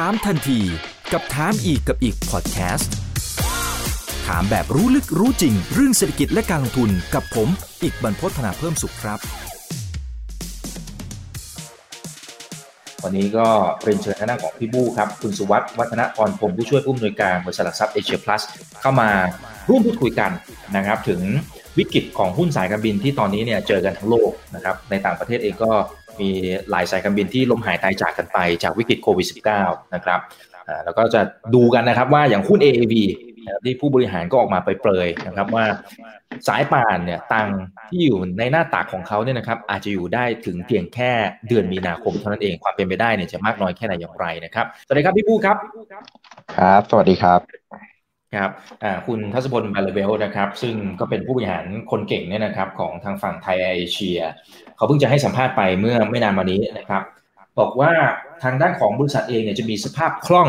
ถามทันทีกับถามอีกกับอีกพอดแคสต์ถามแบบรู้ลึกรู้จริง เรื่องเศรษฐกิจและการลงทุนกับผม อีกบรรพฒนาเพิ่มสุขครับ วันนี้ก็เรียนเชิญทางด้านของพี่บู้ครับ คุณสุวัสด์วัฒนพรพรมผู้ช่วยผู้อำนวยการบริษัทหลักทรัพย์เอเชียพลัสเข้ามาร่วมพูดคุยกันนะครับ ถึงวิกฤตของหุ้นสายการบินที่ตอนนี้เนี่ยเจอกันทั้งโลกนะครับในต่างประเทศเองก็ มีหลายสายการบินที่ล้มหายตายจากกันไปจากวิกฤตโควิด -19 นะครับอ่าแล้วก็จะดูกันนะครับว่าอย่างหุ้น AAV ที่ผู้บริหารก็ออกมาไปเปรยนะครับว่าสายป่านเนี่ยตังที่อยู่ในหน้าตากของเขาเนี่ยนะครับอาจจะอยู่ได้ถึงเพียงแค่เดือนมีนาคมเท่านั้นเองความเป็นไปได้เนี่ยจะมากน้อยแค่ไหนอย่างไรนะครับสวัสดีครับพี่ปูครับ ครับ สวัสดีครับ ครับอ่าคุณทัศพลบาลเวลนะครับ ซึ่งก็เป็นผู้บริหารคนเก่งเนี่ยนะครับ ของทางฝั่งไทยเอเชีย เขาเพิ่งจะให้สัมภาษณ์ไปเมื่อไม่นานมานี้นะครับ บอกว่าทางด้านของบริษัทเองเนี่ยจะมีสภาพคล่อง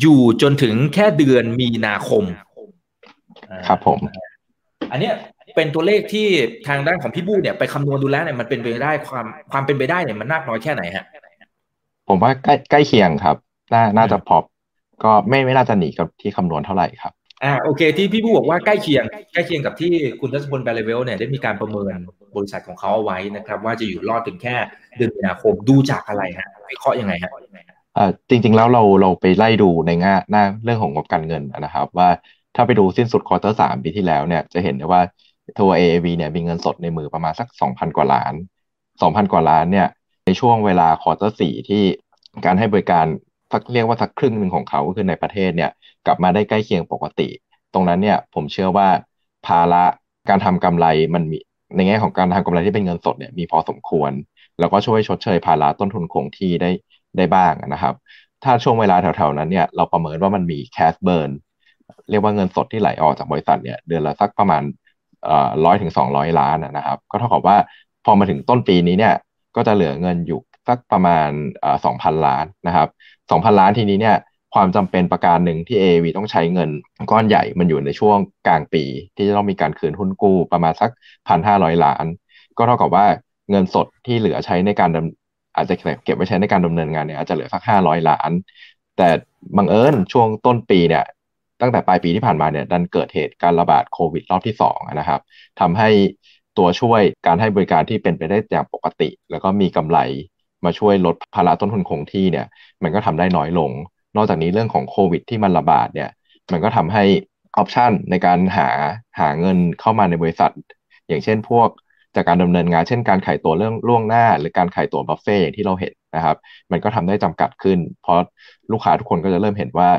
อยู่จนถึงแค่เดือนมีนาคมอ่าครับผม อันเนี้ยเป็นตัวเลขที่ทางด้านของพี่บู้เนี่ยไปคำนวณดูแล้วเนี่ยมันเป็นไปได้ความความเป็นไปได้เนี่ยมันมากน้อยแค่ไหนฮะผมว่าใกล้ใกล้เคียงครับ น่าน่าจะพอ ก็ไม่ไม่น่าจะหนีกับที่คำนวณเท่าไหร่ครับอ่าโอเค ที่พี่บู้บอกว่าใกล้เคียงใกล้เคียงกับที่คุณทัศพลแบลเลเวลเนี่ยได้มีการประเมินบริษัทของเขาเอาไว้นะครับ ว่าจะอยู่รอดถึงแค่เดือนมีนาคมดูจากอะไรฮะวิเคราะห์ยังไงฮะเอ่อจริง ๆ แล้วเราเราไปไล่ดูในง่าหน้าเรื่องของงบการเงินนะครับ ว่าถ้าไปดูสิ้นสุด quarter สามปีที่แล้วเนี่ยจะเห็นได้ว่าตัว AAV เนี่ยมีเงินสดในมือประมาณสัก 2,000 กว่าล้าน 2,000 กว่าล้านเนี่ยในช่วงเวลา quarter สี่ที่การให้บริการ สักเรียกว่าสักครึ่งหนึ่งของเขาก็คือในประเทศเนี่ยกลับมาได้ใกล้เคียงปกติ ตรงนั้นเนี่ยผมเชื่อว่าภาระการทำกำไรมันมีในแง่ของการทำกำไรที่เป็นเงินสดเนี่ยมีพอสมควร แล้วก็ช่วยชดเชยภาระต้นทุนคงที่ได้ได้บ้างนะครับ ถ้าช่วงเวลาแถวๆนั้นเนี่ยเราประเมินว่ามันมี cash burn เรียกว่าเงินสดที่ไหลออกจากบริษัทเนี่ยเดือนละสักประมาณร้อยถึงสองร้อยล้านนะนะครับ ก็เท่ากับว่าพอมาถึงต้นปีนี้เนี่ยก็จะเหลือเงินอยู่ สักประมาณสองพันล้านนะครับสองพันล้านทีนี้เนี่ยความจำเป็นประการหนึ่งที่ AAV ต้องใช้เงินก้อนใหญ่มันอยู่ในช่วงกลางปี ที่จะต้องมีการคืนหุ้นกู้ประมาณสักพันห้าร้อยล้าน ก็เท่ากับว่าเงินสดที่เหลือใช้ในการอาจจะเก็บไว้ใช้ในการดำเนินงานเนี่ยอาจจะเหลือสักห้าร้อยล้าน แต่บังเอิญช่วงต้นปีเนี่ยตั้งแต่ปลายปีที่ผ่านมาเนี่ยดันเกิดเหตุการระบาดโควิดรอบที่สองนะครับทำให้ตัวช่วยการให้บริการที่เป็นไปได้อย่างปกติ แล้วก็มีกำไร มาช่วยลดภาระต้นทุนคงที่เนี่ย มันก็ทำได้น้อยลง นอกจากนี้เรื่องของโควิด ที่มันระบาดเนี่ย มันก็ทำให้ option ในการหาหาเงินเข้ามาในบริษัท อย่างเช่นพวกจากการดำเนินงานเช่นการขายตั๋วเครื่องล่วงหน้า หรือการขายตั๋วบุฟเฟต์อย่างที่เราเห็นนะครับ มันก็ทำได้จำกัดขึ้น เพราะลูกค้าทุกคนก็จะเริ่มเห็นว่า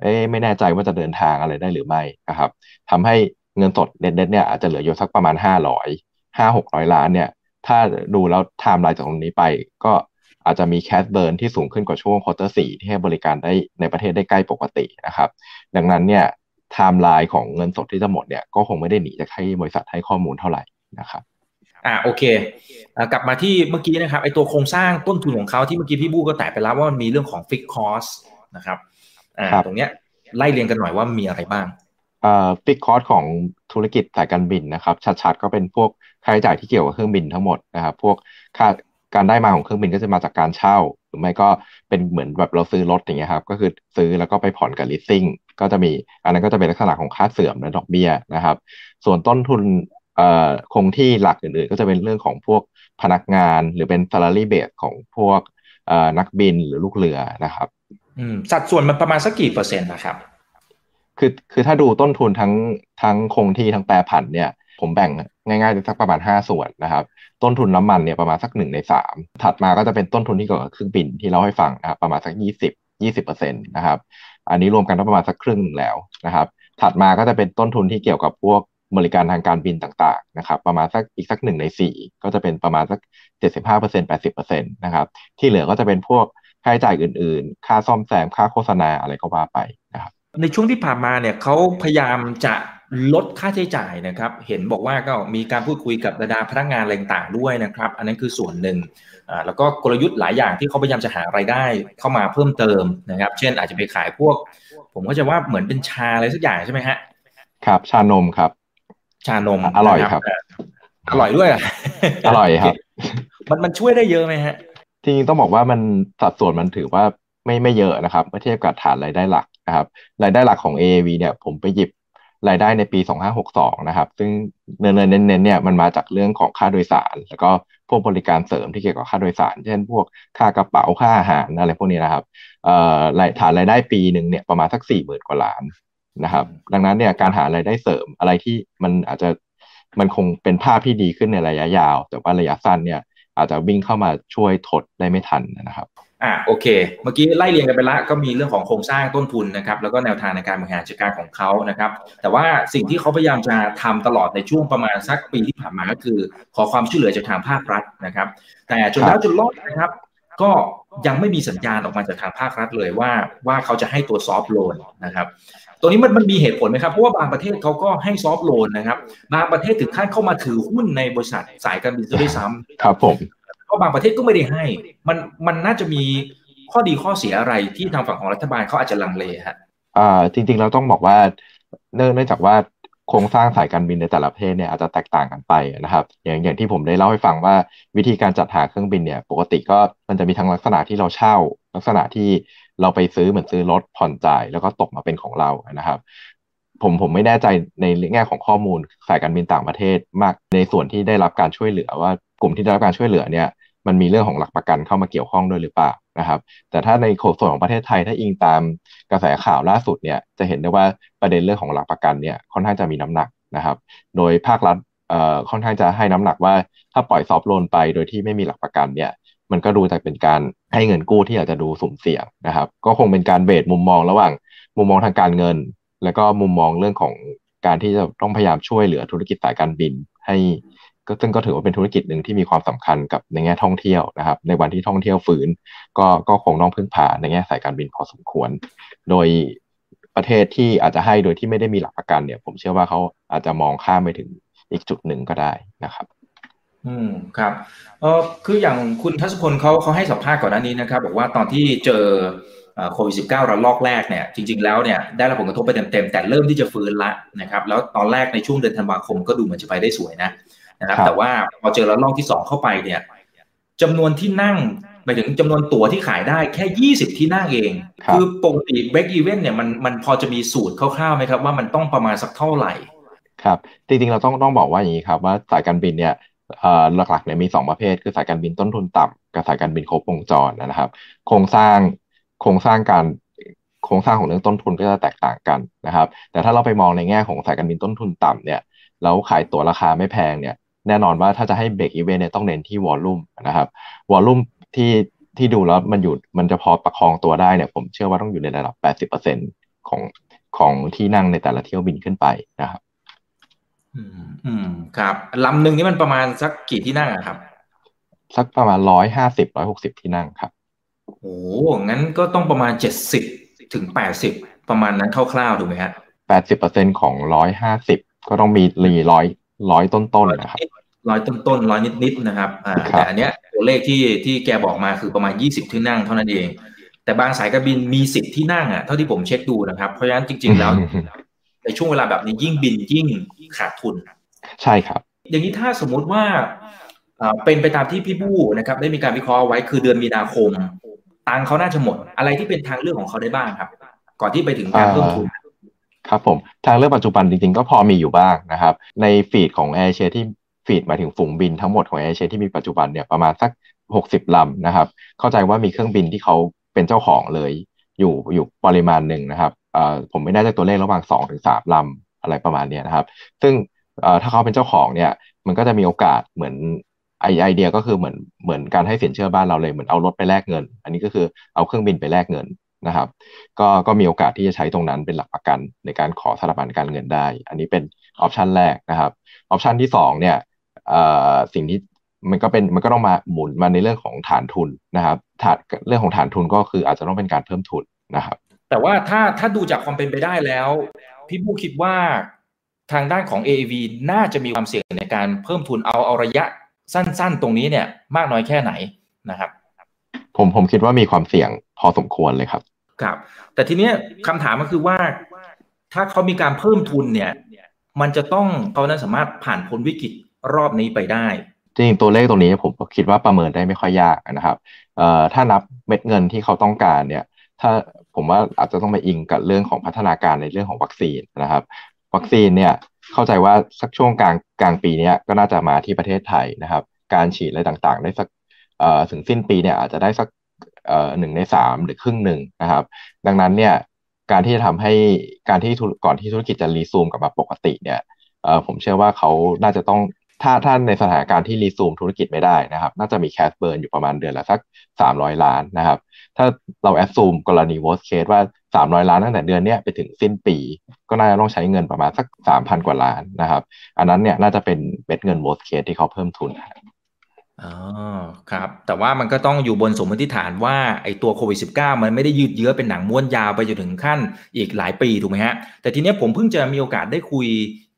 เอ๊ะไม่แน่ใจว่าจะเดินทางอะไรได้หรือไม่นะครับทำให้เงินสดเด็ดๆเนี่ยอาจจะเหลืออยู่สักประมาณห้าร้อยห้าหกร้อยล้านเนี่ย ถ้าดูแล้วไทม์ไลน์จากตรงนี้ไป ก็อาจจะมี cash burn ที่สูงขึ้นกว่าช่วง quarter สี่ที่ให้บริการได้ในประเทศได้ใกล้ปกตินะครับ ดังนั้นเนี่ยไทม์ไลน์ของเงินสดที่จะหมดเนี่ยก็คงไม่ได้หนีจากให้บริษัทให้ข้อมูลเท่าไหร่นะครับอ่าโอเคอ่ากลับมาที่เมื่อกี้นะครับไอตัวโครงสร้างต้นทุนของเขาที่เมื่อกี้พี่บู้ก็แตะไปแล้วว่ามันมีเรื่องของ fixed costนะครับอ่าครับตรงเนี้ยไล่เรียงกันหน่อยว่ามีอะไรบ้าง เอ่อฟิกคอร์สของธุรกิจสายการบินนะครับ ชัดๆ ก็เป็นพวกค่าใช้จ่ายที่เกี่ยวกับเครื่องบินทั้งหมดนะครับ พวกค่าการได้มาของเครื่องบินก็จะมาจากการเช่า หรือไม่ก็เป็นเหมือนแบบเราซื้อรถอย่างเงี้ยครับก็คือซื้อแล้วก็ไปผ่อนกับ leasing ก็จะมีอันนั้นก็จะเป็นลักษณะของค่าเสื่อมและดอกเบี้ยนะครับ ส่วนต้นทุนเอ่อคงที่หลักอื่นๆ ก็จะเป็นเรื่องของพวกพนักงานหรือเป็น salary base ของพวกเอ่อนักบินหรือลูกเรือนะครับ อืมสัดส่วนมันประมาณสักกี่เปอร์เซ็นต์นะครับ คือคือถ้าดูต้นทุนทั้งทั้งคงที่ทั้งแปรผันเนี่ย ผมแบ่งง่ายๆสักประมาณ 5 ส่วนนะครับ ต้นทุนน้ำมันเนี่ยประมาณสักหนึ่งในสามถัดมาก็จะเป็นต้นทุนที่เกี่ยวกับเครื่องบินที่เราให้ฟังนะครับประมาณสัก 20 20เปอร์เซ็นต์นะครับ อันนี้รวมกันก็ประมาณสักครึ่งหนึ่งแล้วนะครับ ถัดมาก็จะเป็นต้นทุนที่เกี่ยวกับพวกบริการทางการบินต่างๆนะครับ ประมาณสักอีกสักหนึ่งในสี่ก็จะเป็นประมาณสัก 75เปอร์เซ็นต์80เปอร์เซ็นต์นะครับ ที่เหลือก็จะเป็นพวกค่าใช้จ่ายอื่นๆ ค่าซ่อมแซม ค่าโฆษณาอะไรก็ว่าไป ในช่วงที่ผ่านมาเนี่ยเขาพยายามจะลดค่าใช้จ่ายนะครับ เห็นบอกว่าก็มีการพูดคุยกับบรรดาพนักงานอะไรต่างๆด้วยนะครับ อันนั้นคือส่วนหนึ่งอ่าแล้วก็กลยุทธ์หลายอย่างที่เขาพยายามจะหารายได้เข้ามาเพิ่มเติมนะครับ เช่นอาจจะไปขายพวก ผมก็จะว่าเหมือนเป็นชาอะไรสักอย่างใช่ไหมฮะครับ ชานมครับ ชานมอร่อยนะครับ อร่อยด้วยเหรออร่อยครับ มันมันช่วยได้เยอะไหมฮะจริงๆต้องบอกว่ามันสัดส่วนมันถือว่าไม่ไม่เยอะนะครับเมื่อเทียบกับฐานรายได้หลัก นะครับรายได้หลักของ AAV เนี่ยผมไปหยิบรายได้ในปี 2562 นะครับ ซึ่งเน้นเน้นเนี่ยมันมาจากเรื่องของค่าโดยสาร แล้วก็พวกบริการเสริมที่เกี่ยวกับค่าโดยสาร เช่น พวกค่ากระเป๋าค่าอาหารอะไรพวกนี้นะครับเอ่อฐานรายได้ปีหนึ่งเนี่ยประมาณสัก4 0,000กว่าล้านนะครับ ดังนั้นเนี่ยการหารายได้เสริมอะไรที่มันอาจจะมันคงเป็นภาพที่ดีขึ้นในระยะยาว แต่ว่าระยะสั้นเนี่ยอาจจะวิ่งเข้ามาช่วยทดได้ไม่ทันนะครับ อ่าโอเค เมื่อกี้ไล่เรียงกันไปละก็มีเรื่องของโครงสร้างต้นทุนนะครับ แล้วก็แนวทางในการบริหารจัดการของเขานะครับ แต่ว่าสิ่งที่เขาพยายามจะทำตลอดในช่วงประมาณสักปีที่ผ่านมาก็คือ ขอความช่วยเหลือจากทางภาครัฐนะครับ แต่จนแล้วจนรอดนะครับ ก็ยังไม่มีสัญญาณออกมาจากทางภาครัฐเลยว่าว่าเขาจะให้ตัวซอฟท์โลนนะครับตัวนี้มันมันมีเหตุผลไหมครับเพราะว่าบางประเทศเขาก็ให้ซอฟท์โลนนะครับบางประเทศถึงขั้นเข้ามาถือหุ้นในบริษัทสายการบินด้วยซ้ำครับผม ก็บางประเทศก็ไม่ได้ให้ มันมันน่าจะมีข้อดีข้อเสียอะไรที่ทางฝั่งของรัฐบาลเขาอาจจะลังเลฮะอ่าจริง ๆ เราต้องบอกว่าเนื่องจากว่าโครงสร้างสายการบินในแต่ละประเทศเนี่ยอาจจะแตกต่างกันไปนะครับ อย่างอย่างที่ผมได้เล่าให้ฟังว่าวิธีการจัดหาเครื่องบินเนี่ย ปกติก็มันจะมีทั้งลักษณะที่เราเช่า ลักษณะที่เราไปซื้อเหมือนซื้อรถผ่อนจ่าย แล้วก็ตกมาเป็นของเรานะครับ ผมผมไม่แน่ใจในแง่ของข้อมูลสายการบินต่างประเทศมากในส่วนที่ได้รับการช่วยเหลือว่ากลุ่มที่ได้รับการช่วยเหลือเนี่ย มันมีเรื่องของหลักประกันเข้ามาเกี่ยวข้องด้วยหรือเปล่านะครับ แต่ถ้าในโส่วนของประเทศไทยถ้าอิงตามกระแสข่าวล่าสุดเนี่ยจะเห็นได้ว่าประเด็นเรื่องของหลักประกันเนี่ยค่อนข้างจะมีน้ำหนักนะครับ โดยภาครัฐเอ่อค่อนข้างจะให้น้ำหนักว่าถ้าปล่อยซอฟโลนไปโดยที่ไม่มีหลักประกันเนี่ยมันก็ดูจะเป็นการให้เงินกู้ที่อาจจะดูสุ่มเสี่ยงนะครับ ก็คงเป็นการเบรดมุมมองระหว่าง มุมมองทางการเงิน แล้วก็มุมมองเรื่องของการที่จะต้องพยายามช่วยเหลือธุรกิจสายการบินให้ ก็ซึ่งก็ถือว่าเป็นธุรกิจหนึ่งที่มีความสำคัญกับในแง่ท่องเที่ยวนะครับ ในวันที่ท่องเที่ยวฝืนก็ก็คงต้องพึ่งพาในแง่สายการบินพอสมควร โดยประเทศที่อาจจะให้โดยที่ไม่ได้มีหลักประกันเนี่ย ผมเชื่อว่าเขาอาจจะมองข้ามไปถึงอีกจุดหนึ่งก็ได้นะครับ อืมครับเออคืออย่างคุณทัศพลเขาเขาให้สัมภาษณ์ก่อนหน้านี้นะครับ บอกว่าตอนที่เจอโควิดสิบเก้าระลอกแรกเนี่ยจริงๆแล้วเนี่ยได้รับผลกระทบไปเต็มๆแต่เริ่มที่จะฟื้นละนะครับ แล้วตอนแรกในช่วงเดือนธันวาคมก็ดูเหมือนจะไปได้สวยนะ นะครับ แต่ว่าพอเจอระลอกที่สองเข้าไปเนี่ยจำนวนที่นั่งไปถึงจำนวนตั๋วที่ขายได้แค่ยี่สิบที่นั่งเอง คือปกติเบรกอีเวนเนี่ยมันมันพอจะมีสูตรคร่าวๆไหมครับ ว่ามันต้องประมาณสักเท่าไหร่ ครับ จริงๆ เราต้องต้องบอกว่าอย่างนี้ครับ ว่าสายการบินเนี่ยหลักๆเนี่ยมี 2 ประเภท คือสายการบินต้นทุนต่ำกับสายการบินครบวงจรนะครับ โครงสร้างโครงสร้างการโครงสร้างของเรื่องต้นทุนก็จะแตกต่างกันนะครับ แต่ถ้าเราไปมองในแง่ของสายการบินต้นทุนต่ำเนี่ยแล้วขายตั๋วราคาไม่แพงเนี่ย แน่นอนว่าถ้าจะให้เบรกอีเวนต์เนี่ยต้องเน้นที่วอลลุ่มนะครับวอลลุ่มที่ที่ดูแล้วมันอยู่มันจะพอประคองตัวได้เนี่ยผมเชื่อว่าต้องอยู่ในระดับ 80%ของของที่นั่งในแต่ละเที่ยวบินขึ้นไปนะครับ อืมอืมครับลำหนึ่งนี่มันประมาณสักกี่ที่นั่งอะครับ สักประมาณร้อยห้าสิบร้อยหกสิบที่นั่งครับโอ้งั้นก็ต้องประมาณเจ็ดสิบถึงแปดสิบประมาณนั้นคร่าวๆถูกไหมฮะแปดสิบเปอร์เซ็นของร้อยห้าสิบก็ต้องมีรีร้อย ร้อยต้นๆนะครับร้อยต้นๆร้อยนิดๆนะครับอ่าแต่อันเนี้ยตัวเลขที่ที่แกบอกมาคือประมาณยี่สิบที่นั่งเท่านั้นเอง แต่บางสายการบินมีสิบที่นั่งอะเท่าที่ผมเช็คดูนะครับ เพราะฉะนั้นจริง ๆ แล้ว ในช่วงเวลาแบบนี้ยิ่งบินยิ่งขาดทุน ใช่ครับ อย่างนี้ถ้าสมมุติว่าเป็นไปตามที่พี่บู้นะครับ ได้มีการวิเคราะห์ไว้คือเดือนมีนาคมตังเขาน่าจะหมด อะไรที่เป็นทางเลือกของเขาได้บ้างครับ ก่อนที่ไปถึงการเพิ่มทุน ครับผมทางเลือกปัจจุบันจริงๆ ก็พอมีอยู่บ้างนะครับ ใน fleet ของแอร์เอเชียที่ fleet มาถึงฝูงบินทั้งหมดของแอร์เอเชียที่มีปัจจุบันเนี่ยประมาณสักหกสิบลำนะครับ เข้าใจว่ามีเครื่องบินที่เขาเป็นเจ้าของเลยอยู่อยู่ปริมาณหนึ่งนะครับผมไม่แน่ใจตัวเลขระหว่างสองถึงสามลำอะไรประมาณนี้นะครับ ซึ่งถ้าเขาเป็นเจ้าของเนี่ยมันก็จะมีโอกาสเหมือนไอไอเดียก็คือเหมือนเหมือนการให้สินเชื่อบ้านเราเลยเหมือนเอารถไปแลกเงิน อันนี้ก็คือเอาเครื่องบินไปแลกเงิน นะครับ ก็ก็มีโอกาสที่จะใช้ตรงนั้นเป็นหลักประกันในการขอสถาบันการเงินได้ อันนี้เป็นออปชันแรกนะครับออปชันที่2เนี่ยสิ่งที่มันก็เป็นมันก็ต้องมาหมุนมาในเรื่องของฐานทุนนะครับฐานเรื่องของฐานทุนก็คืออาจจะต้องเป็นการเพิ่มทุนนะครับ แต่ว่าถ้าถ้าดูจากความเป็นไปได้แล้ว พี่ผู้คิดว่าทางด้านของ AAV น่าจะมีความเสี่ยงในการเพิ่มทุนเอาเอาระยะสั้น ๆ ตรงนี้เนี่ยมากน้อยแค่ไหนนะครับ ผมผมคิดว่ามีความเสี่ยงพอสมควรเลยครับ ครับ แต่ทีเนี้ยคำถามก็คือว่า ถ้าเขามีการเพิ่มทุนเนี่ย มันจะต้องเขานั้นสามารถผ่านพ้นวิกฤตรอบนี้ไปได้จริงตัวเลขตรงนี้ผมคิดว่าประเมินได้ไม่ค่อยยากนะครับเอ่อถ้านับเม็ดเงินที่เขาต้องการเนี่ย ถ้าผมว่าอาจจะต้องไปอิงกับเรื่องของพัฒนาการในเรื่องของวัคซีนนะครับ วัคซีนเนี่ยเข้าใจว่าสักช่วงกลางกลางปีนี้ก็น่าจะมาที่ประเทศไทยนะครับ การฉีดอะไรต่างๆ ได้สักถึงสิ้นปีเนี่ยอาจจะได้สัก หนึ่งในสามหรือครึ่งหนึ่งนะครับ ดังนั้นเนี่ยการที่จะทำให้การที่ก่อนที่ธุรกิจจะรีซูมกลับมาปกติเนี่ยผมเชื่อว่าเขาน่าจะต้องถ้าถ้าในสถานการณ์ที่รีซูมธุรกิจไม่ได้นะครับ น่าจะมี cash burn อยู่ประมาณเดือนละสัก 300 ล้านนะครับ ถ้าเรา assume กรณี worst case ว่า 300 ล้านตั้งแต่เดือนนี้ไปถึงสิ้นปี ก็น่าจะต้องใช้เงินประมาณสัก 3,000 กว่าล้านนะครับ อันนั้นเนี่ยน่าจะเป็นเม็ดเงิน worst case ที่เขาเพิ่มทุน อ๋อ ครับ แต่ว่ามันก็ต้องอยู่บนสมมติฐานว่า ไอ้ตัวโควิด -19 มันไม่ได้ยืดเยื้อเป็นหนังม้วนยาวไปจนถึงขั้นอีกหลายปีถูกไหมฮะ แต่ทีนี้ผมเพิ่งจะมีโอกาสได้คุย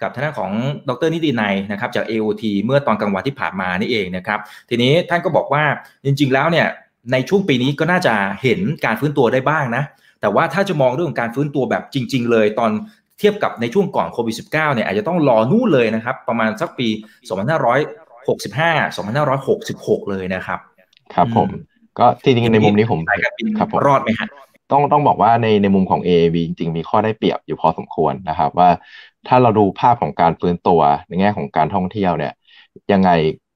กับทางของดรนิตินัยนะครับจาก AOT เมื่อตอนกลางวันที่ผ่านมานี่เองนะครับ ทีนี้ท่านก็บอกว่าจริง ๆ แล้วเนี่ยในช่วงปีนี้ก็น่าจะเห็นการฟื้นตัวได้บ้างนะ แต่ว่าถ้าจะมองเรื่องของการฟื้นตัวแบบจริง ๆ เลยตอนเทียบกับในช่วงก่อนโควิด -19 เนี่ยอาจจะต้องรอนู่นเลยนะครับประมาณสักปี 2500 65 2566 เลยนะครับ ครับผม ก็ที่จริงในมุมนี้ผมครับรอดไหมฮะต้องต้องบอกว่าในในมุมของ AAV จริงๆ มีข้อได้เปรียบอยู่พอสมควรนะครับ ว่าถ้าเราดูภาพของการฟื้นตัวในแง่ของการท่องเที่ยวเนี่ยยังไง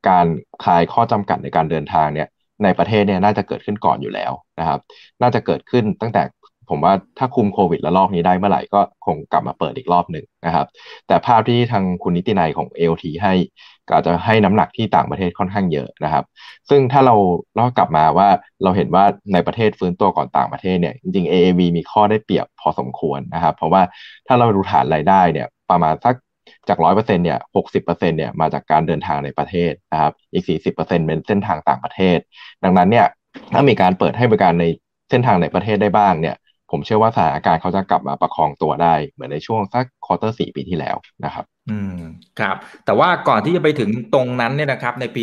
การคลายข้อจำกัดในการเดินทางเนี่ยในประเทศเนี่ยน่าจะเกิดขึ้นก่อนอยู่แล้วนะครับ น่าจะเกิดขึ้นตั้งแต่ ผมว่าถ้าคุมโควิดและรอบนี้ได้เมื่อไหร่ก็คงกลับมาเปิดอีกรอบหนึ่งนะครับ แต่ภาพที่ทางคุณนิตินัยของ AOT ให้ก็อาจจะให้น้ำหนักที่ต่างประเทศค่อนข้างเยอะนะครับ ซึ่งถ้าเราเรากลับมาว่าเราเห็นว่าในประเทศฟื้นตัวก่อนต่างประเทศเนี่ยจริงๆ AAV มีข้อได้เปรียบพอสมควรนะครับ เพราะว่าถ้าเราดูฐานรายได้เนี่ยประมาณสักจากร้อยเปอร์เซ็นเนี่ยหกสิบเปอร์เซ็นเนี่ยมาจากการเดินทางในประเทศนะครับ อีกสี่สิบเปอร์เซ็นเป็นเส้นทางต่างประเทศ ดังนั้นเนี่ยถ้ามีการเปิดให้บริการในเส้นทางในประเทศได้บ้างเนี่ย ผมเชื่อว่าสถานการณ์เขาจะกลับมาประคองตัวได้ เหมือนในช่วงสัก quarter สี่ปีที่แล้วนะครับ อืมครับ แต่ว่าก่อนที่จะไปถึงตรงนั้นเนี่ยนะครับ ในปี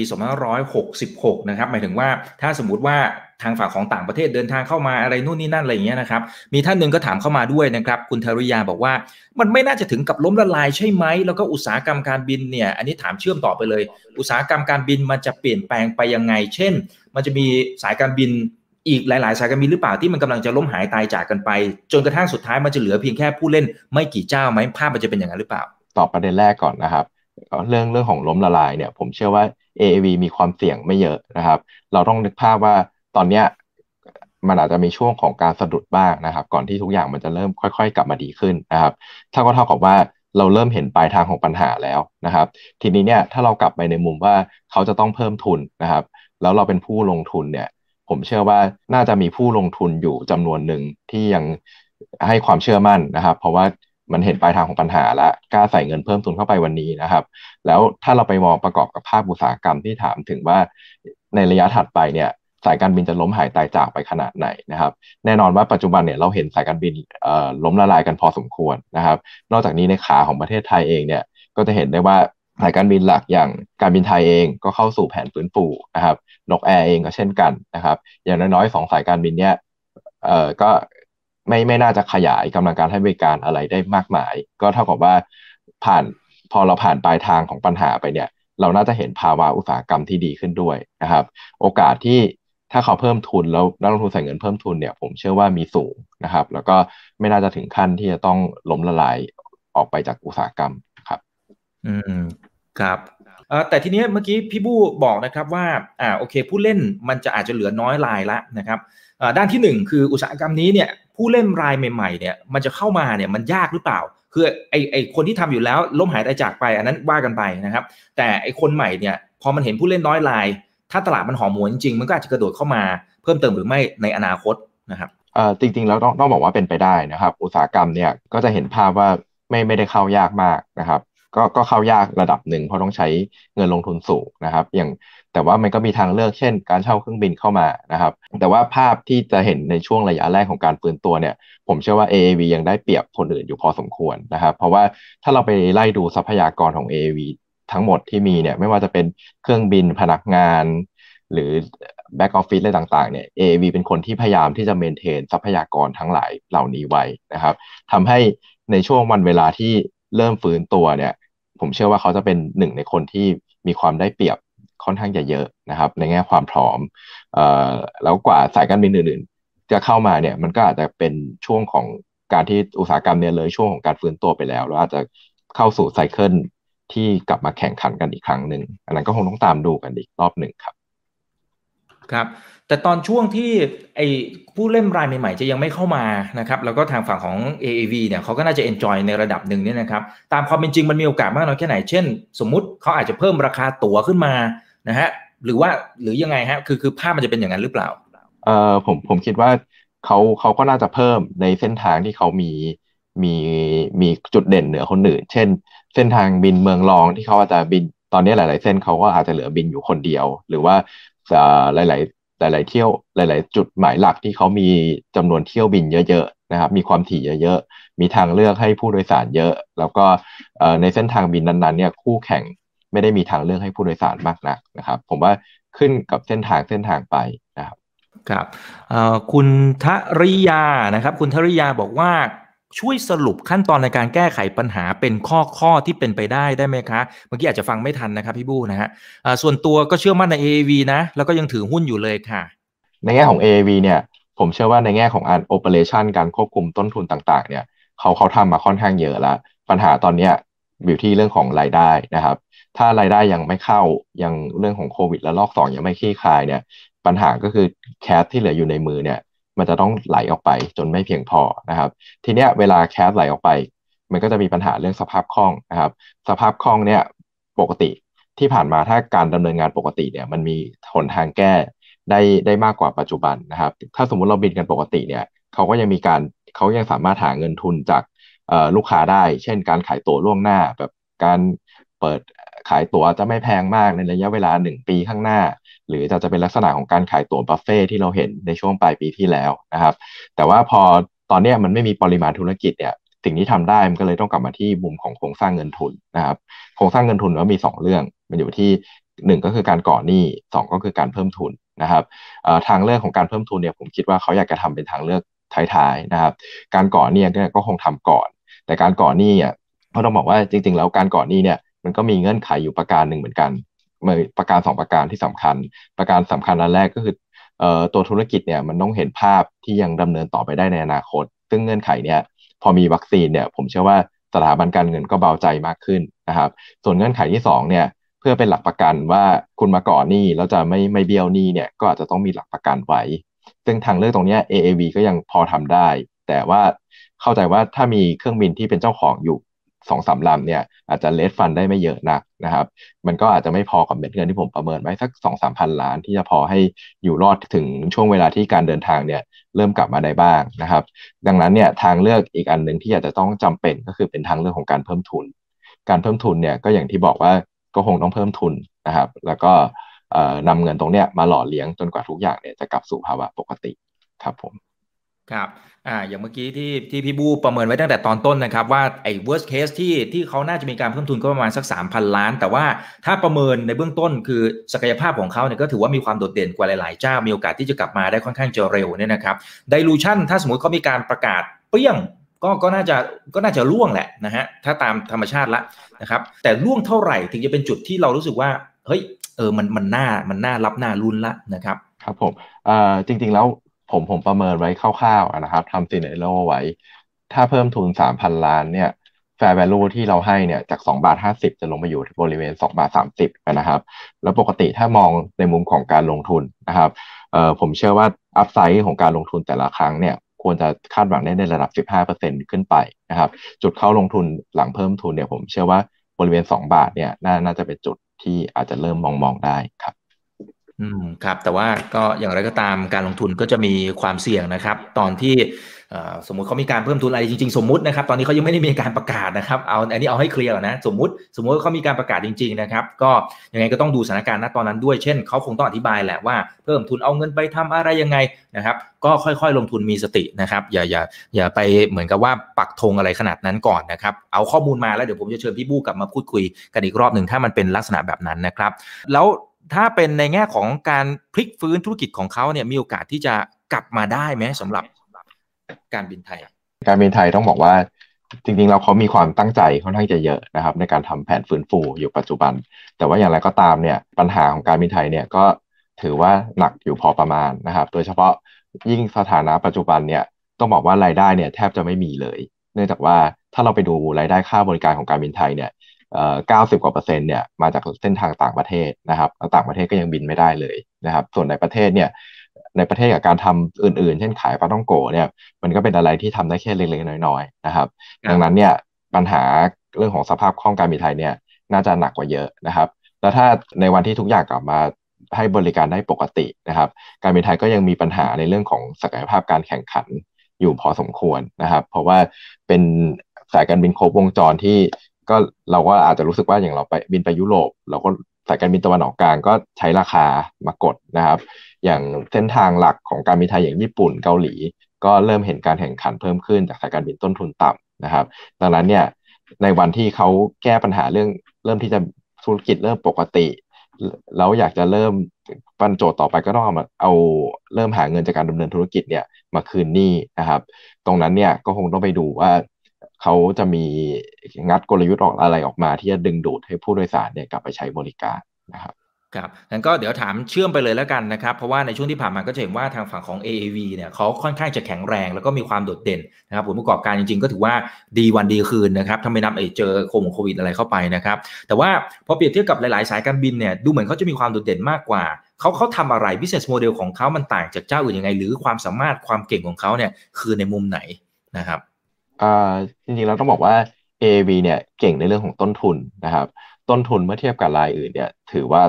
2566 นะครับ หมายถึงว่าถ้าสมมติว่าทางฝั่งของต่างประเทศเดินทางเข้ามาอะไรนู่นนี่นั่นอะไรอย่างเงี้ยนะครับ มีท่านหนึ่งก็ถามเข้ามาด้วยนะครับ คุณธริยาบอกว่า มันไม่น่าจะถึงกับล้มละลายใช่ไหม แล้วก็อุตสาหกรรมการบินเนี่ย อันนี้ถามเชื่อมต่อไปเลย อุตสาหกรรมการบินมันจะเปลี่ยนแปลงไปยังไง เช่น มันจะมีสายการบิน อีกหลาย ๆ สายการบินหรือเปล่าที่มันกำลังจะล้มหายตายจากกันไป จนกระทั่งสุดท้ายมันจะเหลือเพียงแค่ผู้เล่นไม่กี่เจ้าไหมภาพมันจะเป็นอย่างนั้นหรือเปล่า ตอบประเด็นแรกก่อนนะครับเรื่องเรื่องของล้มละลายเนี่ยผมเชื่อว่า AAV มีความเสี่ยงไม่เยอะนะครับ เราต้องนึกภาพว่าตอนเนี้ยมันอาจจะมีช่วงของการสะดุดบ้างนะครับ ก่อนที่ทุกอย่างมันจะเริ่มค่อย ๆ กลับมาดีขึ้นนะครับถ้าก็เท่ากับว่าเราเริ่มเห็นปลายทางของปัญหาแล้วนะครับ ทีนี้เนี่ยถ้าเรากลับไปในมุมว่าเขาจะต้องเพิ่มทุนนะครับ แล้วเราเป็นผู้ลงทุนเนี่ย ผมเชื่อว่าน่าจะมีผู้ลงทุนอยู่จำนวนหนึ่งที่ยังให้ความเชื่อมั่นนะครับ เพราะว่ามันเห็นปลายทางของปัญหาแล้วกล้าใส่เงินเพิ่มทุนเข้าไปวันนี้นะครับ แล้วถ้าเราไปมองประกอบกับภาพอุตสาหกรรมที่ถามถึงว่าในระยะถัดไปเนี่ยสายการบินจะล้มหายตายจากไปขนาดไหนนะครับ แน่นอนว่าปัจจุบันเนี่ยเราเห็นสายการบินล้มละลายกันพอสมควรนะครับ นอกจากนี้ในขาของประเทศไทยเองเนี่ยก็จะเห็นได้ว่า สายการบินหลักอย่างการบินไทยเองก็เข้าสู่แผนฟื้นฟูนะครับนกแอร์เองก็เช่นกันนะครับ อย่างน้อยๆสองสายการบินเนี้ยเอ่อก็ไม่ไม่น่าจะขยายกำลังการให้บริการอะไรได้มากมาย ก็เท่ากับว่าผ่านพอเราผ่านปลายทางของปัญหาไปเนี่ย เราน่าจะเห็นภาวะอุตสาหกรรมที่ดีขึ้นด้วยนะครับ โอกาสที่ถ้าเขาเพิ่มทุนแล้วนักลงทุนใส่เงินเพิ่มทุนเนี่ย ผมเชื่อว่ามีสูงนะครับ แล้วก็ไม่น่าจะถึงขั้นที่จะต้องล้มละลายออกไปจากอุตสาหกรรมครับ อืม ครับแต่ทีนี้เมื่อกี้พี่บู้บอกนะครับว่าอ่าโอเคผู้เล่นมันจะอาจจะเหลือน้อยรายละนะครับด้านที่ 1 คืออุตสาหกรรมนี้เนี่ยผู้เล่นรายใหม่ๆเนี่ยมันจะเข้ามาเนี่ยมันยากหรือเปล่า คือไอไอคนที่ทำอยู่แล้วล้มหายตายจากไป อันนั้นว่ากันไปนะครับ แต่ไอคนใหม่เนี่ยพอมันเห็นผู้เล่นน้อยราย ถ้าตลาดมันหอมหวนจริงๆมันก็อาจจะกระโดดเข้ามาเพิ่มเติมหรือไม่ในอนาคตนะครับอ่อจริงๆแล้วต้องต้องบอกว่าเป็นไปได้นะครับ อุตสาหกรรมเนี่ยก็จะเห็นภาพว่าไม่ไม่ได้เข้ายากมากนะครับ ก็ก็เข้ายากระดับหนึ่งเพราะต้องใช้เงินลงทุนสูงนะครับ อย่างแต่ว่ามันก็มีทางเลือกเช่น การเช่าเครื่องบินเข้ามานะครับ แต่ว่าภาพที่จะเห็นในช่วงระยะแรกของการฟื้นตัวเนี่ย ผมเชื่อว่า AAV ยังได้เปรียบคนอื่นอยู่พอสมควรนะครับ เพราะว่าถ้าเราไปไล่ดูทรัพยากรของ AAV ทั้งหมดที่มีเนี่ยไม่ว่าจะเป็นเครื่องบินพนักงาน หรือแบ็กออฟฟิศอะไรต่างๆเนี่ย AAV เป็นคนที่พยายามที่จะเมนเทนทรัพยากรทั้งหลายเหล่านี้ไว้นะครับทำให้ในช่วงวันเวลาที่เริ่มฟื้นตัวเนี่ย ผมเชื่อว่าเขาจะเป็นหนึ่งในคนที่มีความได้เปรียบค่อนข้างจะเยอะนะครับ ในแง่ความพร้อมออแล้วกว่าสายการบินอื่นๆ จะเข้ามาเนี่ยมันก็อาจจะเป็นช่วงของการที่อุตสาหกรรมเนี่ยเลยช่วงของการฟื้นตัวไปแล้วแล้วอาจจะเข้าสู่ไซเคิลที่กลับมาแข่งขันกันอีกครั้งหนึ่งอันนั้นก็คงต้องตามดูกันอีกรอบหนึ่งครับ ครับแต่ตอนช่วงที่ไอผู้เล่นรายใหม่ๆจะยังไม่เข้ามานะครับแล้วก็ทางฝั่งของ AAV เนี่ยเขาก็น่าจะ enjoy ในระดับหนึ่งเนี่ยนะครับตามความเป็นจริงมันมีโอกาสมากน้อยแค่ไหน เช่น สมมุติเขาอาจจะเพิ่มราคาตั๋วขึ้นมานะฮะหรือว่าหรือยังไงฮะคือคือภาพมันจะเป็นอย่างนั้นหรือเปล่าเอ่อผมผมคิดว่าเขาเขาก็น่าจะเพิ่มในเส้นทางที่เขามีมีมีจุดเด่นเหนือคนอื่น เช่น เส้นทางบินเมืองรองที่เขาอาจจะบินตอนนี้หลาย ๆ เส้นเขาก็อาจจะเหลือบินอยู่คนเดียว หรือว่า หลาย ๆ หลาย ๆ เที่ยวหลาย ๆ จุดหมายหลักที่เขามีจำนวนเที่ยวบินเยอะ ๆ นะครับ มีความถี่เยอะ ๆ มีทางเลือกให้ผู้โดยสารเยอะ แล้วก็ในเส้นทางบินนั้น ๆ เนี่ยคู่แข่งไม่ได้มีทางเลือกให้ผู้โดยสารมากนักนะครับ ผมว่าขึ้นกับเส้นทางเส้นทางไปนะครับครับคุณทริยานะครับ คุณทริยาบอกว่า ช่วยสรุปขั้นตอนในการแก้ไขปัญหาเป็นข้อข้อที่เป็นไปได้ได้ไหมคะเมื่อกี้อาจจะฟังไม่ทันนะครับพี่บู้นะฮะส่วนตัวก็เชื่อมั่นใน AAV นะ แล้วก็ยังถือหุ้นอยู่เลยค่ะ ในแง่ของ AAV เนี่ยผมเชื่อว่าในแง่ของอันโอเปอเรชันการควบคุมต้นทุนต่างๆ เนี่ยเขาเขาทำมาค่อนข้างเยอะแล้วปัญหาตอนนี้อยู่ที่เรื่องของรายได้นะครับ ถ้ารายได้ยังไม่เข้ายังเรื่องของโควิดและลอกสองยังไม่คลี่คลายเนี่ยปัญหาก็คือแคสที่เหลืออยู่ในมือเนี่ย มันจะต้องไหลออกไปจนไม่เพียงพอนะครับ ทีเนี้ยเวลาแคสไหลออกไป มันก็จะมีปัญหาเรื่องสภาพคล่องนะครับ สภาพคล่องเนี่ยปกติที่ผ่านมาถ้าการดำเนินงานปกติเนี่ยมันมีหนทางแก้ได้ได้มากกว่าปัจจุบันนะครับ ถ้าสมมุติเราบินกันปกติเนี่ยเขาก็ยังมีการเขายังสามารถหาเงินทุนจากลูกค้าได้ เช่น การขายตั๋วล่วงหน้าแบบการ เปิดขายตั๋วจะไม่แพงมากในระยะเวลาหนึ่งปีข้างหน้า หรือจะจะเป็นลักษณะของการขายตั๋วบัฟเฟ่ที่เราเห็นในช่วงปลายปีที่แล้วนะครับ แต่ว่าพอตอนนี้มันไม่มีปริมาณธุรกิจเนี่ยสิ่งที่ทำได้มันก็เลยต้องกลับมาที่มุมของโครงสร้างเงินทุนนะครับโครงสร้างเงินทุนก็มี 2 เรื่อง มันอยู่ที่ 1 ก็คือการก่อหนี้2ก็คือการเพิ่มทุนนะครับทางเรื่องของการเพิ่มทุนเนี่ยผมคิดว่าเขาอยากจะทำเป็นทางเลือกท้ายๆนะครับ การก่อหนี้ก็คงทำก่อน แต่การก่อหนี้อะเขาต้องบอกว่าจริง ๆ แล้วการก่อหนี้เนี่ย มันก็มีเงื่อนไขอยู่ประการหนึ่งเหมือนกันประการสองประการที่สำคัญ ประการสำคัญอันแรกก็คือตัวธุรกิจเนี่ยมันต้องเห็นภาพที่ยังดำเนินต่อไปได้ในอนาคต ซึ่งเงื่อนไขเนี่ยพอมีวัคซีนเนี่ยผมเชื่อว่าสถาบันการเงินก็เบาใจมากขึ้นนะครับ ส่วนเงื่อนไขที่2เนี่ยเพื่อเป็นหลักประกันว่าคุณมาก่อนหนี้แล้วจะไม่ไม่เบี้ยวหนี้เนี่ยก็อาจจะต้องมีหลักประกันไว้ ซึ่งทางเลือกตรงนี้ AAV ก็ยังพอทำได้ แต่ว่าเข้าใจว่าถ้ามีเครื่องบินที่เป็นเจ้าของอยู่ สองสามลำเนี่ยอาจจะเลสฟันได้ไม่เยอะนักนะครับ มันก็อาจจะไม่พอกับเม็ดเงินที่ผมประเมินไว้สักสองสามพันล้าน ที่จะพอให้อยู่รอดถึงช่วงเวลาที่การเดินทางเนี่ยเริ่มกลับมาได้บ้างนะครับ ดังนั้นเนี่ยทางเลือกอีกอันหนึ่งที่อาจจะต้องจำเป็นก็คือเป็นทางเลือกของการเพิ่มทุน การเพิ่มทุนเนี่ยก็อย่างที่บอกว่าก็คงต้องเพิ่มทุนนะครับ แล้วก็นำเงินตรงเนี้ยมาหล่อเลี้ยงจนกว่าทุกอย่างเนี่ยจะกลับสู่ภาวะปกติครับผม ครับอ่าอย่างเมื่อกี้ที่ที่พี่บูประเมินไว้ตั้งแต่ตอนต้นนะครับ ว่าไอ้ worst case ที่ที่เขาน่าจะมีการเพิ่มทุนก็ประมาณสัก 3,000 ล้าน แต่ว่าถ้าประเมินในเบื้องต้นคือศักยภาพของเขาเนี่ยก็ถือว่ามีความโดดเด่นกว่าหลาย ๆ เจ้า มีโอกาสที่จะกลับมาได้ค่อนข้างจะเร็วเนี่ยนะครับดิลูชันถ้าสมมติเขามีการประกาศเปรี้ยงก็ก็น่าจะก็น่าจะล่วงแหละนะฮะถ้าตามธรรมชาติละนะครับแต่ล่วงเท่าไหร่ถึงจะเป็นจุดที่เรารู้สึกว่าเฮ้ยเออมันมันน่ามันน่ารับหน่ารุนละนะครับครับผมเอ่อจริง ๆ แล้ว ผมผมประเมินไว้คร่าวๆนะครับทำซีเนโรไว้ ถ้าเพิ่มทุน 3,000 ล้านเนี่ยแฟร์แวลูที่เราให้เนี่ยจาก2บาท50 จะลงมาอยู่บริเวณ2บาท30นะครับ แล้วปกติถ้ามองในมุมของการลงทุนนะครับเออผมเชื่อว่าอัพไซด์ของการลงทุนแต่ละครั้งเนี่ยควรจะคาดหวังได้ในระดับ 15%ขึ้นไปนะครับ จุดเข้าลงทุนหลังเพิ่มทุนเนี่ยผมเชื่อว่าบริเวณ 2 บาทเนี่ยนน่าจะเป็นจุดที่อาจจะเริ่มมองมองได้ครับ อืมครับแต่ว่าก็อย่างไรก็ตามการลงทุนก็จะมีความเสี่ยงนะครับ ตอนที่สมมุติเขามีการเพิ่มทุนอะไรจริงๆ สมมุตินะครับ ตอนนี้เขายังไม่ได้มีการประกาศนะครับเอาอันนี้เอาให้เคลียร์นะสมมุติ สมมุติเขามีการประกาศจริง ๆ นะครับ ก็ยังไงก็ต้องดูสถานการณ์ณตอนนั้นด้วยเช่นเขาคงต้องอธิบายแหละว่าเพิ่มทุนเอาเงินไปทำอะไรยังไงนะครับ ก็ค่อยๆ ลงทุนมีสตินะครับ อย่าอย่าอย่าไปเหมือนกับว่าปักธงอะไรขนาดนั้นก่อนนะครับ เอาข้อมูลมาแล้วเดี๋ยวผมจะเชิญพี่บู้กลับมาพูดคุยกันอีกรอบหนึ่งถ้ามันเป็นลักษณะแบบนั้นนะครับ แล้ว ถ้าเป็นในแง่ของการพลิกฟื้นธุรกิจของเขาเนี่ยมีโอกาสที่จะกลับมาได้ไหมสำหรับการบินไทย การบินไทยต้องบอกว่าจริงๆเราเขามีความตั้งใจค่อนข้างจะเยอะนะครับ ในการทำแผนฟื้นฟูอยู่ปัจจุบัน แต่ว่าอย่างไรก็ตามเนี่ยปัญหาของการบินไทยเนี่ยก็ถือว่าหนักอยู่พอประมาณนะครับ โดยเฉพาะยิ่งสถานะปัจจุบันเนี่ยต้องบอกว่ารายได้เนี่ยแทบจะไม่มีเลย เนื่องจากว่าถ้าเราไปดูรายได้ค่าบริการของการบินไทยเนี่ย เก้าสิบกว่าเปอร์เซ็นต์เนี่ยมาจากเส้นทางต่างประเทศนะครับต่างประเทศก็ยังบินไม่ได้เลยนะครับ ส่วนในประเทศเนี่ยในประเทศกับการทำอื่นๆ เช่นขายปลาต้องโกเนี่ยมันก็เป็นอะไรที่ทำได้แค่เล็กๆน้อยๆนะครับ ดังนั้นเนี่ยปัญหาเรื่องของสภาพคล่องการบินไทยเนี่ยน่าจะหนักกว่าเยอะนะครับ แล้วถ้าในวันที่ทุกอย่างกลับมาให้บริการได้ปกตินะครับ การบินไทยก็ยังมีปัญหาในเรื่องของศักยภาพการแข่งขันอยู่พอสมควรนะครับ เพราะว่าเป็นสายการบินครบวงจรที่ ก็เราก็อาจจะรู้สึกว่าอย่างเราไปบินไปยุโรปเราก็สายการบินตะวันออกกลางก็ใช้ราคามากดนะครับ อย่างเส้นทางหลักของการบินไทยอย่างญี่ปุ่นเกาหลี ก็เริ่มเห็นการแข่งขันเพิ่มขึ้นจากสายการบินต้นทุนต่ำนะครับ ดังนั้นเนี่ยในวันที่เขาแก้ปัญหาเรื่องเริ่มที่จะธุรกิจเริ่มปกติแล้วอยากจะเริ่มปันโจทย์ต่อไปก็ต้องเอามาเอาเริ่มหาเงินจากการดำเนินธุรกิจเนี่ยมาคืนหนี้นะครับ ตรงนั้นเนี่ยก็คงต้องไปดูว่า เขาจะมีงัดกลยุทธ์ออกอะไรออกมา ที่จะดึงดูดให้ผู้โดยสารเนี่ยกลับไปใช้บริการนะครับครับงั้นก็เดี๋ยวถามเชื่อมไปเลยแล้วกันนะครับ เพราะว่าในช่วงที่ผ่านมาก็จะเห็นว่าทางฝั่งของ AAV เนี่ยเขาค่อนข้างจะแข็งแรง แล้วก็มีความโดดเด่นนะครับผลประกอบการจริงๆ ก็ถือว่าดีวันดีคืนนะครับถ้าไม่นับไอ้เจอโควิดอะไรเข้าไปนะครับ แต่ว่าพอเปรียบเทียบกับหลายๆ สายการบินเนี่ยดูเหมือนเขาจะมีความโดดเด่นมากกว่าเขาเขาทำอะไร business model ของเขามันต่างจากเจ้าอื่นยังไง หรือความสามารถความเก่งของเขาเนี่ยคือในมุมไหนนะครับ อ่าจริงๆเราต้องบอกว่า AAV เนี่ยเก่งในเรื่องของต้นทุนนะครับ ต้นทุนเมื่อเทียบกับรายอื่นเนี่ย ถือว่า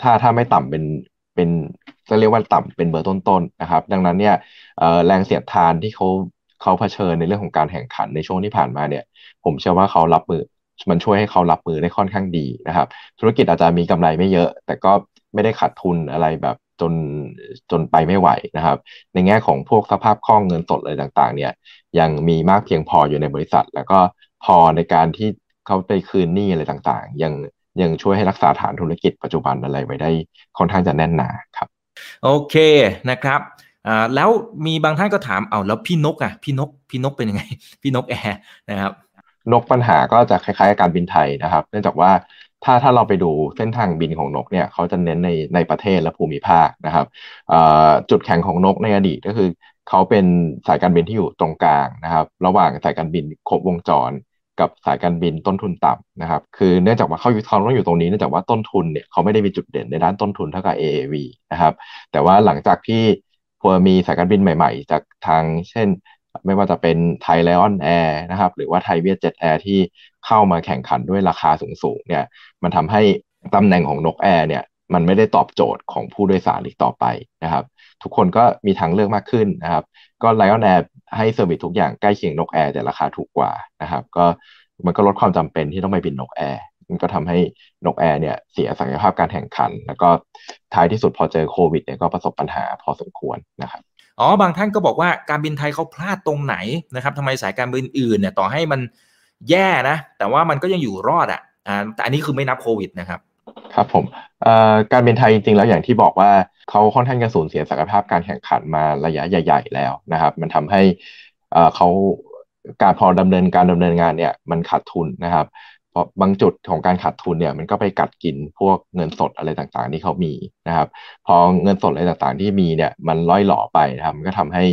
ถ้าถ้าไม่ต่ำเป็นเป็นจะเรียกว่าต่ำเป็นเบอร์ต้นๆนะครับ ดังนั้นเนี่ยแรงเสียดทานที่เขาเขาเผชิญในเรื่องของการแข่งขันในช่วงที่ผ่านมาเนี่ย ผมเชื่อว่าเขารับมือมันช่วยให้เขารับมือได้ค่อนข้างดีนะครับ ธุรกิจอาจจะมีกำไรไม่เยอะ แต่ก็ไม่ได้ขาดทุนอะไรแบบ จนจนไปไม่ไหวนะครับ ในแง่ของพวกสภาพคล่องเงินสดอะไรต่างๆ เนี่ยยังมีมากเพียงพออยู่ในบริษัท แล้วก็พอในการที่เขาไปคืนหนี้อะไรต่างๆ ยังยังช่วยให้รักษาฐานธุรกิจปัจจุบันอะไรไว้ได้ค่อนข้างจะแน่นหนาครับ โอเคนะครับอ่าแล้วมีบางท่านก็ถามเอาแล้วพี่นกอะพี่นกพี่นกเป็นยังไง พี่นกแอร์นะครับนกปัญหาก็จะคล้ายๆการบินไทยนะครับ เนื่องจากว่า ถ้าถ้าเราไปดูเส้นทางบินของนกเนี่ยเขาจะเน้นในในประเทศและภูมิภาคนะครับจุดแข็งของนกในอดีตก็คือเขาเป็นสายการบินที่อยู่ตรงกลางนะครับ ระหว่างสายการบินครบวงจร กับสายการบินต้นทุนต่ำนะครับ คือเนื่องจากว่าเขาอยู่เขาต้องอยู่ตรงนี้เนื่องจากว่าต้นทุนเนี่ยเขาไม่ได้มีจุดเด่นในด้านต้นทุนเท่ากับ AAV นะครับ แต่ว่าหลังจากที่พอมีสายการบินใหม่ ๆ จากทางเช่น ไม่ว่าจะเป็นไทยไลออนแอร์นะครับหรือว่าไทยเวียดเจ็ตแอร์ที่เข้ามาแข่งขันด้วยราคาสูงๆเนี่ยมันทำให้ตำแหน่งของนกแอร์เนี่ยมันไม่ได้ตอบโจทย์ของผู้โดยสารอีกต่อไปนะครับทุกคนก็มีทางเลือกมากขึ้นนะครับก็ไลออนแอร์ให้ service ทุกอย่างใกล้เคียงนกแอร์แต่ราคาถูกกว่านะครับก็มันก็ลดความจำเป็นที่ต้องไปบินนกแอร์มันก็ทำให้นกแอร์เนี่ยเสียศักยภาพการแข่งขัน แล้วก็ท้ายที่สุดพอเจอโควิดเนี่ยก็ประสบปัญหาพอสมควรนะครับ อ๋อบางท่านก็บอกว่าการบินไทยเขาพลาดตรงไหนนะครับทำไมสายการบินอื่นเนี่ยต่อให้มันแย่นะ แต่ว่ามันก็ยังอยู่รอดอะอ่าแต่อันนี้คือไม่นับโควิดนะครับ ครับผมการบินไทยจริงๆแล้วอย่างที่บอกว่าเขาค่อนข้างจะสูญเสียศักยภาพการแข่งขันมาระยะใหญ่ ๆ แล้วนะครับ มันทำให้เขาการพอดำเนินการดำเนินงานเนี่ยมันขาดทุนนะครับ บางจุดของการขาดทุนเนี่ยมันก็ไปกัดกินพวกเงินสดอะไรต่างๆ ที่เขามีนะครับ พอเงินสดอะไรต่างๆ ที่มีเนี่ยมันล่อยหล่อไปนะครับมันก็ทำให้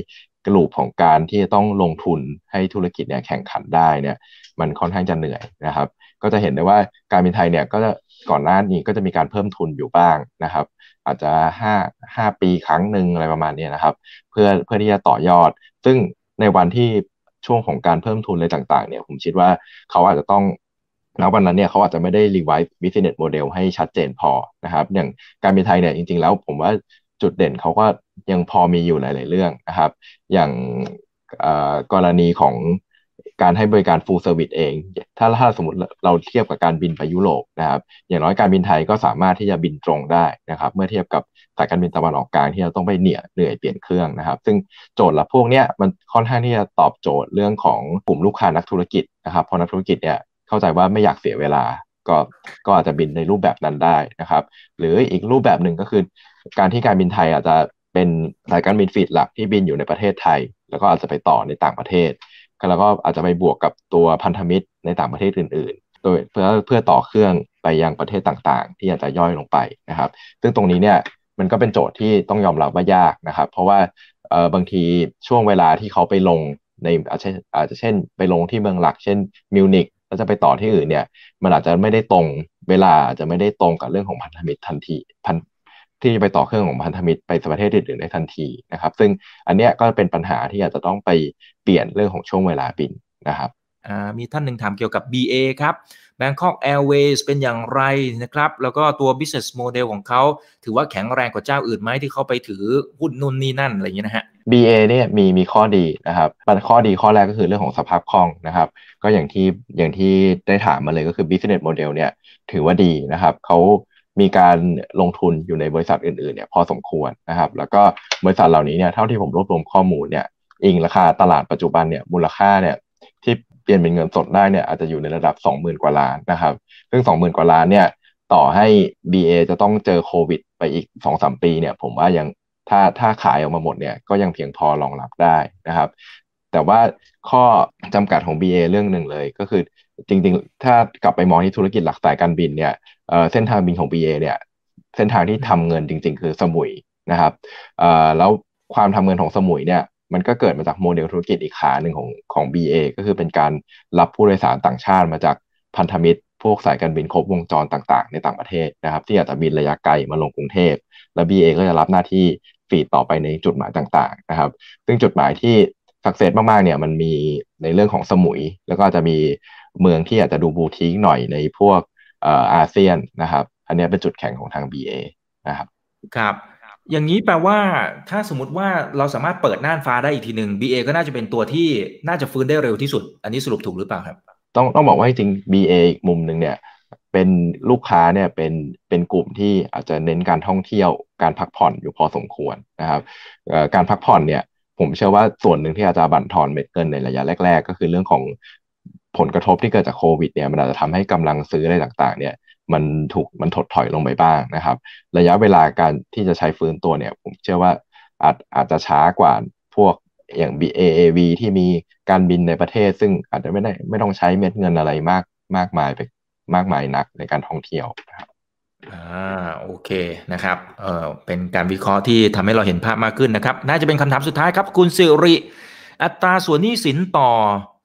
กลุ่มของการที่จะต้องลงทุนให้ธุรกิจเนี่ยแข่งขันได้เนี่ย มันค่อนข้างจะเหนื่อยนะครับ ก็จะเห็นได้ว่าการบินไทยเนี่ยก็จะก่อนหน้านี้ก็จะมีการเพิ่มทุนอยู่บ้างนะครับ อาจจะห้าห้าปีครั้งหนึ่งอะไรประมาณนี้นะครับ เพื่อเพื่อที่จะต่อยอด ซึ่งในวันที่ช่วงของการเพิ่มทุนอะไรต่างๆ เนี่ย ผมคิดว่าเขาอาจจะต้อง ณวันนั้นเนี่ยเขาอาจจะไม่ได้ revise business model ให้ชัดเจนพอนะครับ อย่างการบินไทยเนี่ยจริง ๆ แล้วผมว่าจุดเด่นเขาก็ยังพอมีอยู่หลาย ๆ เรื่องนะครับ อย่างกรณีของการให้บริการ full service เอง ถ้าถ้าสมมติเราเทียบกับการบินไปยุโรปนะครับ อย่างน้อยการบินไทยก็สามารถที่จะบินตรงได้นะครับ เมื่อเทียบกับสายการบินตะวันออกกลางที่เราต้องไปเหนื่อยเหนื่อยเปลี่ยนเครื่องนะครับ ซึ่งโจทย์ละพวกเนี้ยมันค่อนข้างที่จะตอบโจทย์เรื่องของกลุ่มลูกค้านักธุรกิจนะครับ เพราะนักธุรกิจเนี่ย เข้าใจว่าไม่อยากเสียเวลา ก็ก็อาจจะบินในรูปแบบนั้นได้นะครับ หรืออีกรูปแบบหนึ่งก็คือ การที่การบินไทยอาจจะเป็นสายการบินฟีดหลักที่บินอยู่ในประเทศไทย แล้วก็อาจจะไปต่อในต่างประเทศแล้วก็อาจจะไปบวกกับตัวพันธมิตรในต่างประเทศอื่นๆโดยเพื่อเพื่อต่อเครื่องไปยังประเทศต่างๆ ที่อาจจะย่อยลงไปนะครับ ซึ่งตรงนี้เนี่ยมันก็เป็นโจทย์ที่ต้องยอมรับว่ายากนะครับ เพราะว่าเอ่อบางทีช่วงเวลาที่เขาไปลงในอาจจะอาจจะเช่นไปลงที่เมืองหลัก เช่นมิวนิก แล้วจะไปต่อที่อื่นเนี่ย มันอาจจะไม่ได้ตรงเวลาอาจจะไม่ได้ตรงกับเรื่องของพันธมิตรทันทีพันที่จะไปต่อเครื่องของพันธมิตรไปประเทศอื่นๆได้ทันทีนะครับ ซึ่งอันเนี้ยก็เป็นปัญหาที่อาจจะต้องไปเปลี่ยนเรื่องของช่วงเวลาบินนะครับมีท่านหนึ่งถามเกี่ยวกับ BA ครับ Bangkok Airways เป็นอย่างไรนะครับแล้วก็ตัว business model ของเขาถือว่าแข็งแรงกว่าเจ้าอื่นไหมที่เขาไปถือหุ้นนู่นนี่นั่นอะไรอย่างเงี้ยนะฮะ BA เนี่ยมีมีข้อดีนะครับข้อดีข้อแรกก็คือเรื่องของสภาพคล่องนะครับ ก็อย่างที่อย่างที่ได้ถามมาเลยก็คือ business model เนี่ยถือว่าดีนะครับเขามีการลงทุนอยู่ในบริษัทอื่นๆเนี่ยพอสมควรนะครับ แล้วก็บริษัทเหล่านี้เนี่ยเท่าที่ผมรวบรวมข้อมูลเนี่ยอิงราคาตลาดปัจจุบันเนี่ยมูลค่าเนี่ย ลี่ยนเป็นเงินสดได้เนี่ยอาจจะอยู่ในระดับ 20,000 กว่าล้านนะครับ ซึ่ง 20,000 กว่าล้านเนี่ยต่อให้ BA จะต้องเจอโควิด ไปอีก 2-3 ปีเนี่ยผมว่ายังถ้าถ้าขายออกมาหมดเนี่ยก็ยังเพียงพอรองรับได้นะครับ แต่ว่าข้อจำกัดของ BA เรื่องหนึ่งเลยก็คือจริงๆ ถ้ากลับไปมองที่ธุรกิจหลักสายการบินเนี่ยเส้นทางบินของ BA เนี่ยเส้นทางที่ทำเงินจริง ๆ คือสมุยนะครับแล้วความทำเงินของสมุยเนี่ย มันก็เกิดมาจากโมเดลธุรกิจอีกขาหนึ่งของของ BA ก็คือเป็นการรับผู้โดยสารต่างชาติมาจากพันธมิตร พวกสายการบินครบวงจรต่างๆ ในต่างประเทศนะครับ ที่อาจจะบินระยะไกลมาลงกรุงเทพ แล้ว BA ก็จะรับหน้าที่ฟีดต่อไปในจุดหมายต่างๆนะครับ ซึ่งจุดหมายที่สักเซสมากๆเนี่ยมันมีในเรื่องของสมุย แล้วก็จะมีเมืองที่อาจจะดูบูทิกหน่อยในพวกอาเซียนนะครับ อันนี้เป็นจุดแข็งของทาง BA นะครับ ครับ อย่างนี้แปลว่าถ้าสมมติว่าเราสามารถเปิดน่านฟ้าได้อีกทีหนึ่ง BA ก็น่าจะเป็นตัวที่น่าจะฟื้นได้เร็วที่สุด อันนี้สรุปถูกหรือเปล่าครับ ต้องต้องบอกว่าจริง BA อีกมุมหนึ่งเนี่ยเป็นลูกค้าเนี่ยเป็นเป็นกลุ่มที่อาจจะเน้นการท่องเที่ยวการพักผ่อนอยู่พอสมควรนะครับการพักผ่อนเนี่ยผมเชื่อว่าส่วนหนึ่งที่อาจจะบั่นทอนเม็ดเงินในระยะแรก ๆ ก็คือเรื่องของผลกระทบที่เกิดจากโควิดเนี่ยมันอาจจะทำให้กำลังซื้ออะไรต่างๆ เนี่ย มันถูกมันถดถอยลงไปบ้างนะครับ ระยะเวลาการที่จะใช้ฟื้นตัวเนี่ย ผมเชื่อว่าอาจอาจจะช้ากว่าพวกอย่าง BAAV ที่มีการบินในประเทศ ซึ่งอาจจะไม่ได้ไม่ต้องใช้เม็ดเงินอะไรมากมากมายไปมากมายนักในการท่องเที่ยวนะครับอ่าโอเคนะครับเอ่อเป็นการวิเคราะห์ที่ทำให้เราเห็นภาพมากขึ้นนะครับ น่าจะเป็นคำถามสุดท้ายครับ คุณสิริ อัตราส่วนหนี้สินต่อ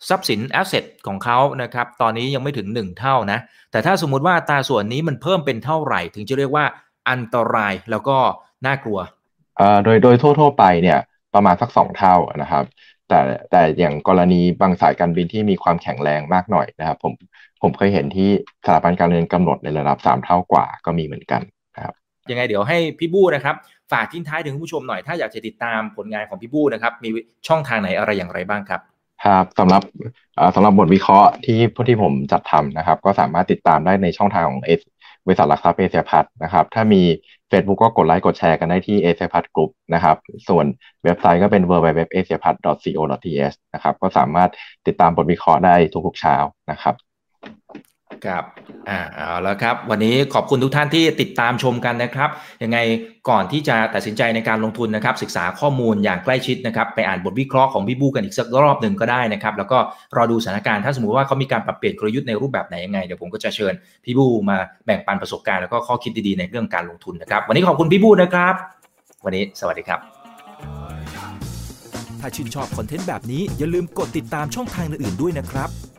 ทรัพย์สินแอสเซทของเขานะครับตอนนี้ยังไม่ถึง 1 เท่านะแต่ถ้าสมมุติว่าตาส่วนนี้มันเพิ่มเป็นเท่าไหร่ ถึงจะเรียกว่าอันตรายแล้วก็น่ากลัวโดยโดยทั่วๆไปเนี่ยประมาณสัก 2 เท่านะครับแต่แต่อย่างกรณีบางสายการบินที่มีความแข็งแรงมากหน่อยนะครับผมผมเคยเห็นที่สถาบันการเงินกำหนดในระดับ 3 เท่ากว่าก็มีเหมือนกันนะครับยังไงเดี๋ยวให้พี่บู้นะครับ ฝากทิ้งท้ายถึงผู้ชมหน่อยถ้าอยากจะติดตามผลงานของพี่บู้นะครับ มีช่องทางไหนอะไรอย่างไรบ้างครับ ครับสำหรับสำหรับบทวิเคราะห์ที่พที่ผมจัดทำนะครับ ก็สามารถติดตามได้ในช่องทางของเอบริษัทหลักทรัพย์เอเชียพัฒนะครับ ถ้ามี Facebook ก็กดไลค์กดแชร์กันได้ที่เอเชียพัฒกลุ่มนะครับ ส่วนเว็บไซต์ก็เป็น www.asiapat.co.th นะครับ ก็สามารถติดตามบทวิเคราะห์ได้ทุกๆเช้านะครับ ครับอ่าเอาแล้วครับ วันนี้ขอบคุณทุกท่านที่ติดตามชมกันนะครับ ยังไงก่อนที่จะตัดสินใจในการลงทุนนะครับ ศึกษาข้อมูลอย่างใกล้ชิดนะครับ ไปอ่านบทวิเคราะห์ของพี่บูกันอีกสักรอบหนึ่งก็ได้นะครับ แล้วก็รอดูสถานการณ์ถ้าสมมติว่าเขามีการปรับเปลี่ยนกลยุทธ์ในรูปแบบไหนยังไงเดี๋ยวผมก็จะเชิญพี่บูมาแบ่งปันประสบการณ์แล้วก็ข้อคิดดีๆในเรื่องการลงทุนนะครับ วันนี้ขอบคุณพี่บูนะครับ วันนี้สวัสดีครับ ถ้าชื่นชอบคอนเทนต์แบบนี้อย่าลืมกดติดตามช่องทางอื่นๆด้วยนะครับ